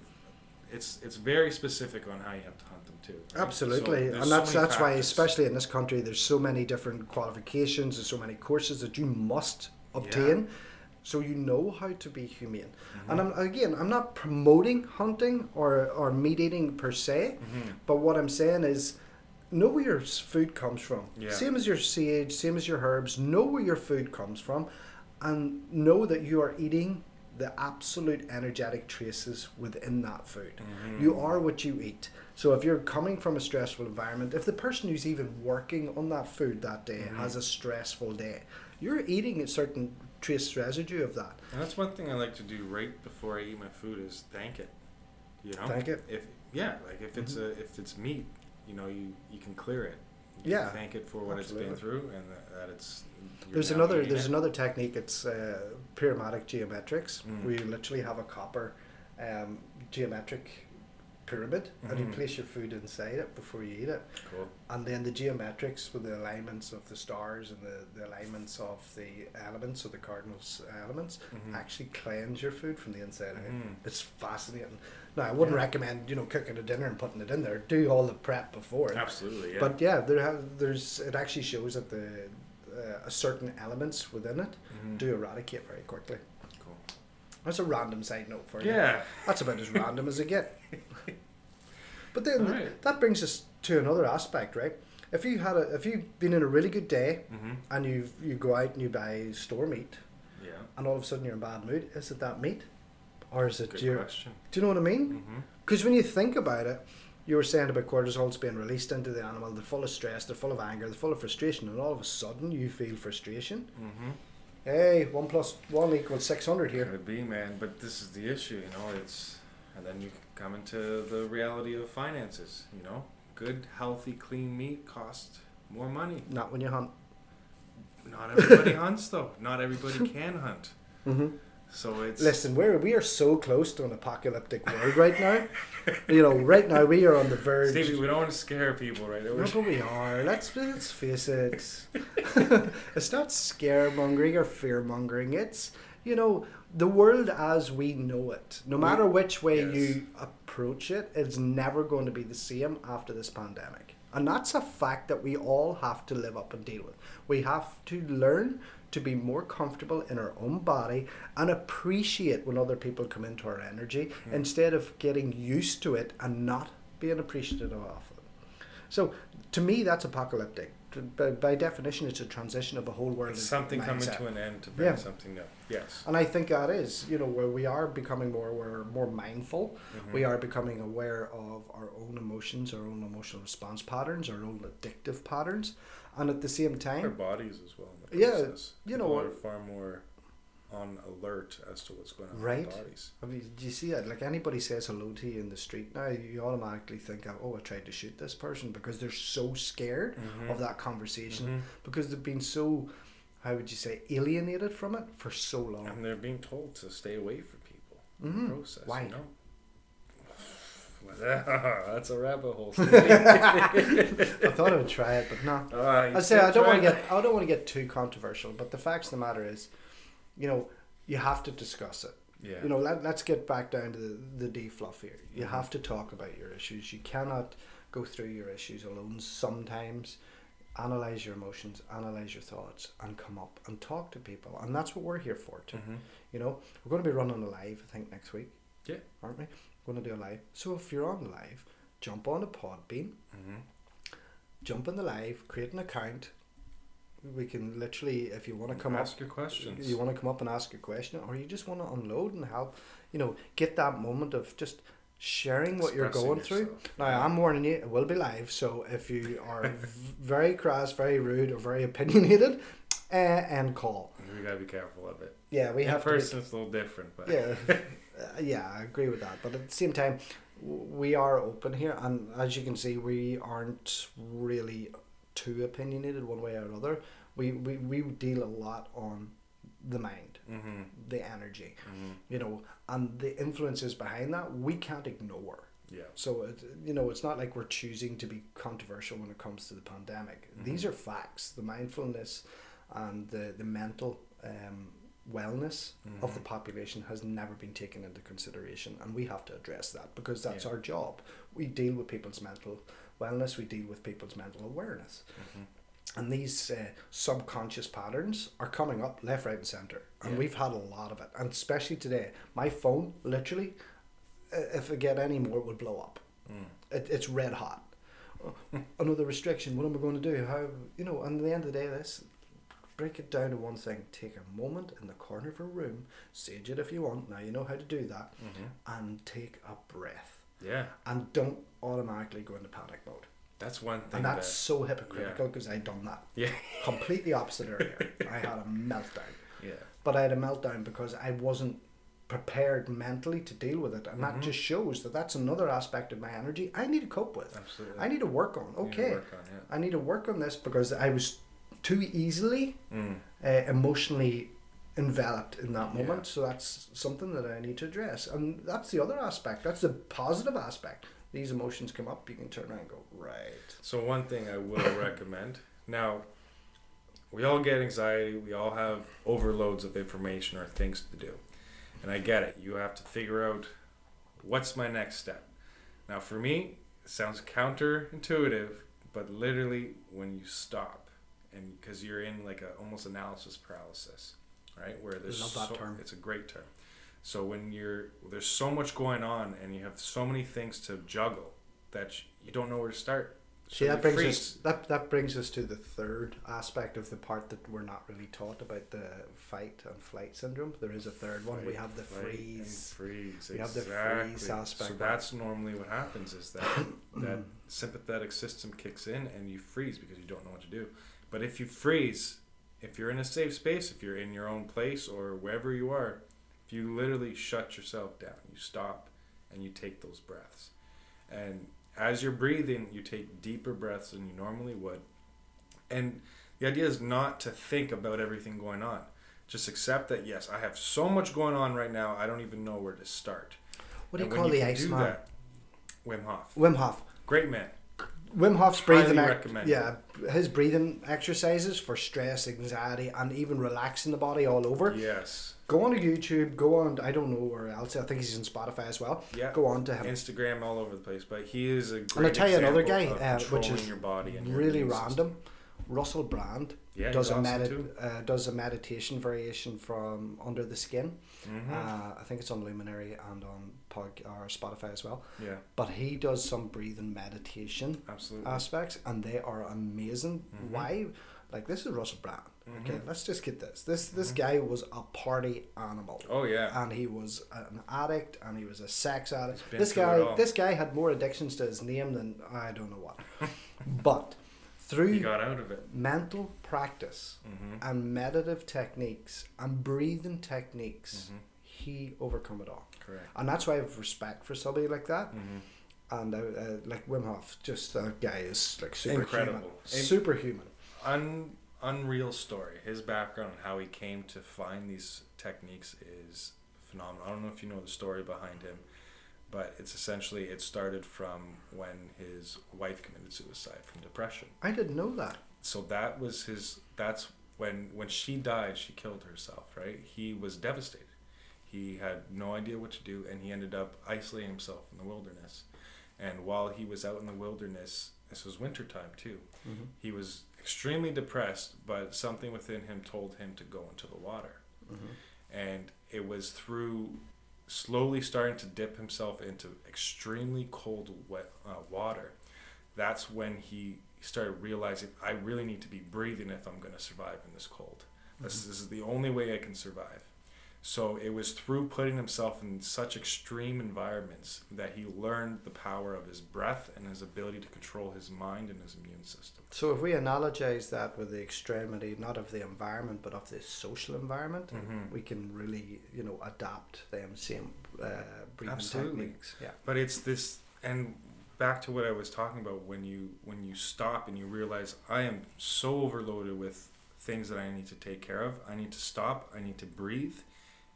it's it's very specific on how you have to hunt them too. right? Absolutely, So and so that's many that's why, especially in this country, there's so many different qualifications. and so many courses that you must obtain, so you know how to be humane. Mm-hmm. And I'm, again, I'm not promoting hunting or or meat eating per se, Mhm. but what I'm saying is. Know where your food comes from. Yeah. Same as your sage, same as your herbs. Know where your food comes from, and know that you are eating the absolute energetic traces within that food. Mhm. You are what you eat. So if you're coming from a stressful environment, if the person who's even working on that food that day Mhm. has a stressful day, you're eating a certain trace residue of that. And that's one thing I like to do right before I eat my food is thank it. You know, Thank it. If yeah, like if it's a if it's meat, you know, you you can clear it. You Yeah, thank it for what it's been through and that, that it's. There's another there's it. another technique. It's uh, pyramidal geometrics, Mm. where you literally have a copper um, geometric pyramid, and you Mhm. place your food inside it before you eat it. Cool. And then the geometrics with the alignments of the stars and the, the alignments of the elements of the cardinals elements Mhm. actually cleanse your food from the inside out. Mhm. It's fascinating. Now I wouldn't Yeah. recommend you know cooking a dinner and putting it in there. Do all the prep before. Absolutely. Yeah. But yeah, there have, there's it actually shows that the uh, a certain elements within it Mhm. do eradicate very quickly. Cool. That's a random side note for you. Yeah. That's about as random as it get. But then Alright. that brings us to another aspect, right? If you had a, if you've been in a really good day hmm and you you go out and you buy store meat, Yeah. and all of a sudden you're in bad mood, is it that meat, or is it Good your? question. Do you know what I mean? Because when you think about it, you were saying about cortisol's being released into the animal. They're full of stress. They're full of anger. They're full of frustration, and all of a sudden you feel frustration. hmm Hey, one plus one equals six hundred here. Could be, man. But this is the issue, you know. It's and then you come into the reality of finances. You know, good, healthy, clean meat costs more money. Not when you hunt. Not everybody hunts though. Not everybody can hunt. Mm-hmm. So it's Listen, we're we are so close to an apocalyptic world right now. you know, right now we are on the verge. Stevie, we don't want to scare people, right? No, but we are. Let's let's face it. it's not scaremongering or fearmongering. It's you know the world as we know it. No matter which way Yes. you approach it, it's never going to be the same after this pandemic, and that's a fact that we all have to live up and deal with. We have to learn to be more comfortable in our own body and appreciate when other people come into our energy Hmm. instead of getting used to it and not being appreciative of it. So to me, that's apocalyptic. By, by definition, it's a transition of a whole world. It's something coming to an end to bring Yeah. something new. Yes. And I think that is, you know, where we are becoming more aware, more mindful. Mhm. We are becoming aware of our own emotions, our own emotional response patterns, our own addictive patterns, and at the same Our time, bodies as well. Yeah, you know what- are far more on alert as to what's going on Right. bodies. I mean, do you see that? Like anybody says hello to you in the street now, you automatically think, oh, I tried to shoot this person because they're so scared Mhm. of that conversation Mhm. because they've been so, how would you say, alienated from it for so long. And they're being told to stay away from people in Mhm. the process. Why? You know? That's a rabbit hole. I thought I would try it, but no. I say I don't want to get I don't want to get too controversial, but the facts of the matter is, you know, you have to discuss it. Yeah. You know, let, let's get back down to the, the defluff here. You Mhm. have to talk about your issues. You cannot go through your issues alone sometimes. Analyze your emotions, analyze your thoughts, and come up and talk to people. And that's what we're here for, too. Mhm. You know, we're going to be running a live, I think, next week. Yeah. Aren't we? Going to do a live. So if you're on live, jump on a Podbean, Mhm. jump in the live, create an account. We can literally, if you want to come up, Ask your questions. you want to come up and ask a question, or you just want to unload and help, you know, get that moment of just sharing what you're going through. Now, I'm warning you, it will be live, so if you are very crass, very rude, or very opinionated, uh, and call. We gotta be careful of it. Yeah, we In have person, it's a little different, but yeah, uh, yeah, I agree with that. But at the same time, we are open here, and as you can see, we aren't really too opinionated one way or another. We we, we deal a lot on the mind, hmm the energy. hmm you know, and the influences behind that we can't ignore. yeah, So it, you know, it's not like we're choosing to be controversial when it comes to the pandemic. These are facts. The mindfulness and the the mental um, wellness of the Mhm. population has never been taken into consideration, and we have to address that because that's Yeah. our job. We deal with people's mental wellness. We deal with people's mental awareness. Mhm. And these uh, subconscious patterns are coming up left, right, and center. And Yeah. we've had a lot of it. And especially today, my phone, literally, if I get any more, it would blow up. Mm. It, it's red hot. Another restriction. What am I going to do? How, you know, and at the end of the day, this, break it down to one thing. Take a moment in the corner of a room, sage it if you want. Now you know how to do that. Mhm. And take a breath. Yeah, And don't automatically go into panic mode. that's one thing. And that's that, so hypocritical because I done that. yeah, Completely opposite earlier. I had a meltdown. yeah, But I had a meltdown because I wasn't prepared mentally to deal with it. And that Mhm. just shows that that's another aspect of my energy I need to cope with. absolutely. I need to work on. Okay. work on it. I need to work on this because I was too easily Mm. uh, emotionally enveloped in that Yeah. moment. So that's something that I need to address. And that's the other aspect. That's the positive aspect. These emotions come up, you can turn around and go, right. So one thing I will recommend now, we all get anxiety. We all have overloads of information or things to do, and I get it. You have to figure out what's my next step. Now, for me, it sounds counterintuitive, but literally when you stop, and because you're in like a almost analysis paralysis, right? Where there's Love that so, term. It's a great term. So when you're there's so much going on and you have so many things to juggle that you- don't know where to start. See, that brings freeze. us that that brings us to the third aspect of the part that we're not really taught about the fight and flight syndrome. There is a third one. we have the freeze. freeze. We have the freeze aspect, So that's normally what happens is that that sympathetic system kicks in and you freeze because you don't know what to do. But if you freeze, if you're in a safe space, if you're in your own place or wherever you are, if you literally shut yourself down, you stop and you take those breaths. And as you're breathing, you take deeper breaths than you normally would. And the idea is not to think about everything going on. Just accept that yes, I have so much going on right now. I don't even know where to start. What do you And call the can ice do man? that- Wim Hof, Wim Hof. great man. Wim Hof's breathing. Recommended. yeah, his breathing exercises for stress, anxiety, and even relaxing the body all over. Yes, Go on to YouTube. Go on. I don't know where else. I think he's on Spotify as well. yeah. Go on to him. Instagram all over the place, but he is a great And I tell you another guy, uh, which is your body and really random. Russell Brand Yeah, does a medit- uh, does a meditation variation from Under the Skin. Mhm. Uh, I think it's on Luminary and on Pod or Spotify as well. yeah, But he does some breathing meditation absolutely. aspects, and they are amazing. Mhm. Why? Like this is Russell Brand. Okay, Mhm. let's just get this. This this Mhm. guy was a party animal. oh yeah, And he was an addict, and he was a sex addict. This guy, this guy had more addictions to his name than I don't know what. but through he got out of it. mental practice hmm and meditative techniques and breathing techniques, Mhm. he overcome it all. Correct. And that's why I have respect for somebody like that. hmm And uh, uh, like Wim Hof, just that guy is like superhuman. Incredible. Superhuman. Un- unreal story. His background, and how he came to find these techniques, is phenomenal. I don't know if you know the story behind him, but it's essentially it started from when his wife committed suicide from depression. I didn't know that. So that was his. That's when when she died, she killed herself. Right. He was devastated. He had no idea what to do, and he ended up isolating himself in the wilderness. And while he was out in the wilderness, this was wintertime too, Mm-hmm. he was extremely depressed, but something within him told him to go into the water. Mm-hmm. And it was through slowly starting to dip himself into extremely cold wet uh, water that's when he started realizing I really need to be breathing if I'm going to survive in this cold. This, this is the only way I can survive. So it was through putting himself in such extreme environments that he learned the power of his breath and his ability to control his mind and his immune system. So if we analogize that with the extremity, not of the environment, but of the social environment, Mhm. we can really, you know, adapt them same uh, breathing Absolutely. techniques. Yeah. But it's this and back to what I was talking about when you when you stop and you realize I am so overloaded with things that I need to take care of. I need to stop. I need to breathe.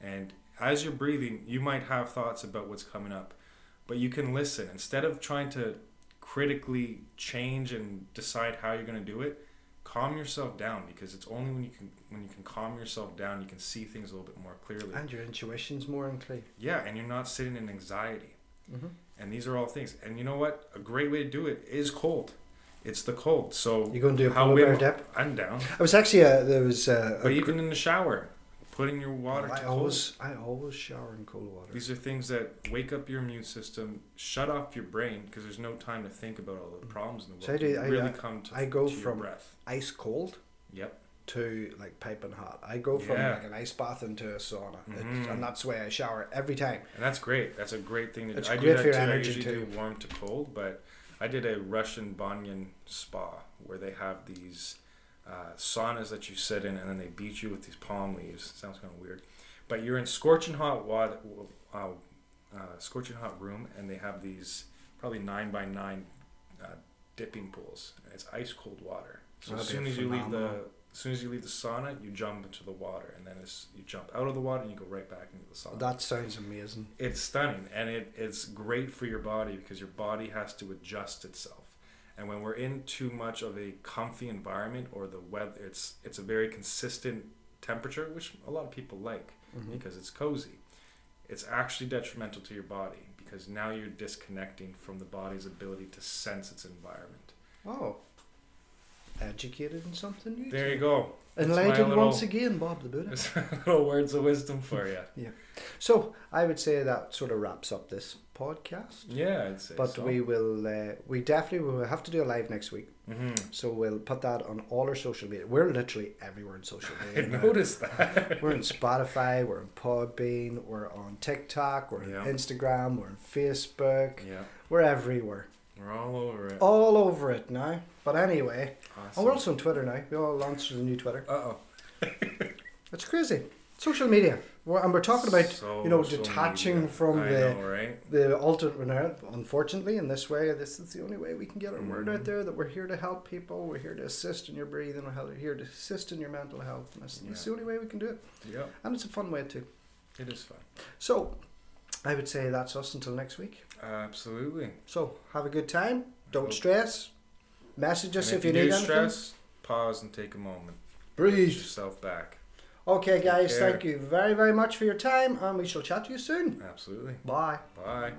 And as you're breathing, you might have thoughts about what's coming up, but you can listen instead of trying to critically change and decide how you're going to do it. Calm yourself down because it's only when you can when you can calm yourself down you can see things a little bit more clearly. And your intuition's more in clear. yeah, and you're not sitting in anxiety. Mm-hmm. And these are all things. And you know what? A great way to do it is cold. It's the cold. So you're going to do a how polar bear dip? I'm down. I was actually uh, there was uh, But a even in the shower, putting your water I to cold. always I always shower in cold water. These are things that wake up your immune system, shut off your brain because there's no time to think about all the problems in the world. So I do- I- really I- come to, I go to your from- breath. Ice cold Yep. to like piping hot. I go from Yeah. like an ice bath into a sauna, Mhm. and that's the way I shower every time. And that's great. That's a great thing to It's do. I do that too. I usually too. do warm to cold, but I did a Russian Banyan spa where they have these uh, saunas that you sit in and then they beat you with these palm leaves. sounds kind of weird. But you're in scorching hot water, uh, uh, scorching hot room, and they have these probably nine by nine uh, dipping pools. And it's ice cold water. So as soon as you leave the as soon as you leave the sauna, you jump into the water, and then it's, you jump out of the water and you go right back into the sauna That sounds amazing. it's stunning and it, it's great for your body because your body has to adjust itself and when we're in too much of a comfy environment or the weather it's it's a very consistent temperature which a lot of people like Mhm. because it's cozy it's actually detrimental to your body because now you're disconnecting from the body's ability to sense its environment Oh, educated in something new. there you go Enlightened little- once again, Bob the Buddha. Little words of wisdom for you yeah. So I would say that sort of wraps up this podcast. yeah i'd say But so. we will, uh, we definitely will have to do a live next week. Mhm. So we'll put that on all our social media. We're literally everywhere in social i media. now. noticed that We're in Spotify, we're in Podbean, we're on TikTok, we're Yeah. on Instagram, we're on Facebook. yeah We're everywhere. we're all over it All over it now. But anyway, and Awesome. we're also on Twitter now. We all launched a new Twitter. Uh-oh. That's crazy. Social media. We're, and we're talking about, you know, detaching media. from I the know, right? the alternate. Unfortunately, in this way, this is the only way we can get our word out Mhm. there that we're here to help people. We're here to assist in your breathing. We're here to assist in your mental health. And that's, that's the only way we can do it. Yep, And it's a fun way too. it is fun. So, I would say that's us until next week. Absolutely. So, have a good time. Don't stress. Message us And if, you, need do anything. stress, pause and take a moment. Breathe. yourself back. Okay, guys, thank you very, very much for your time, and we shall chat to you soon. Absolutely. Bye. Bye.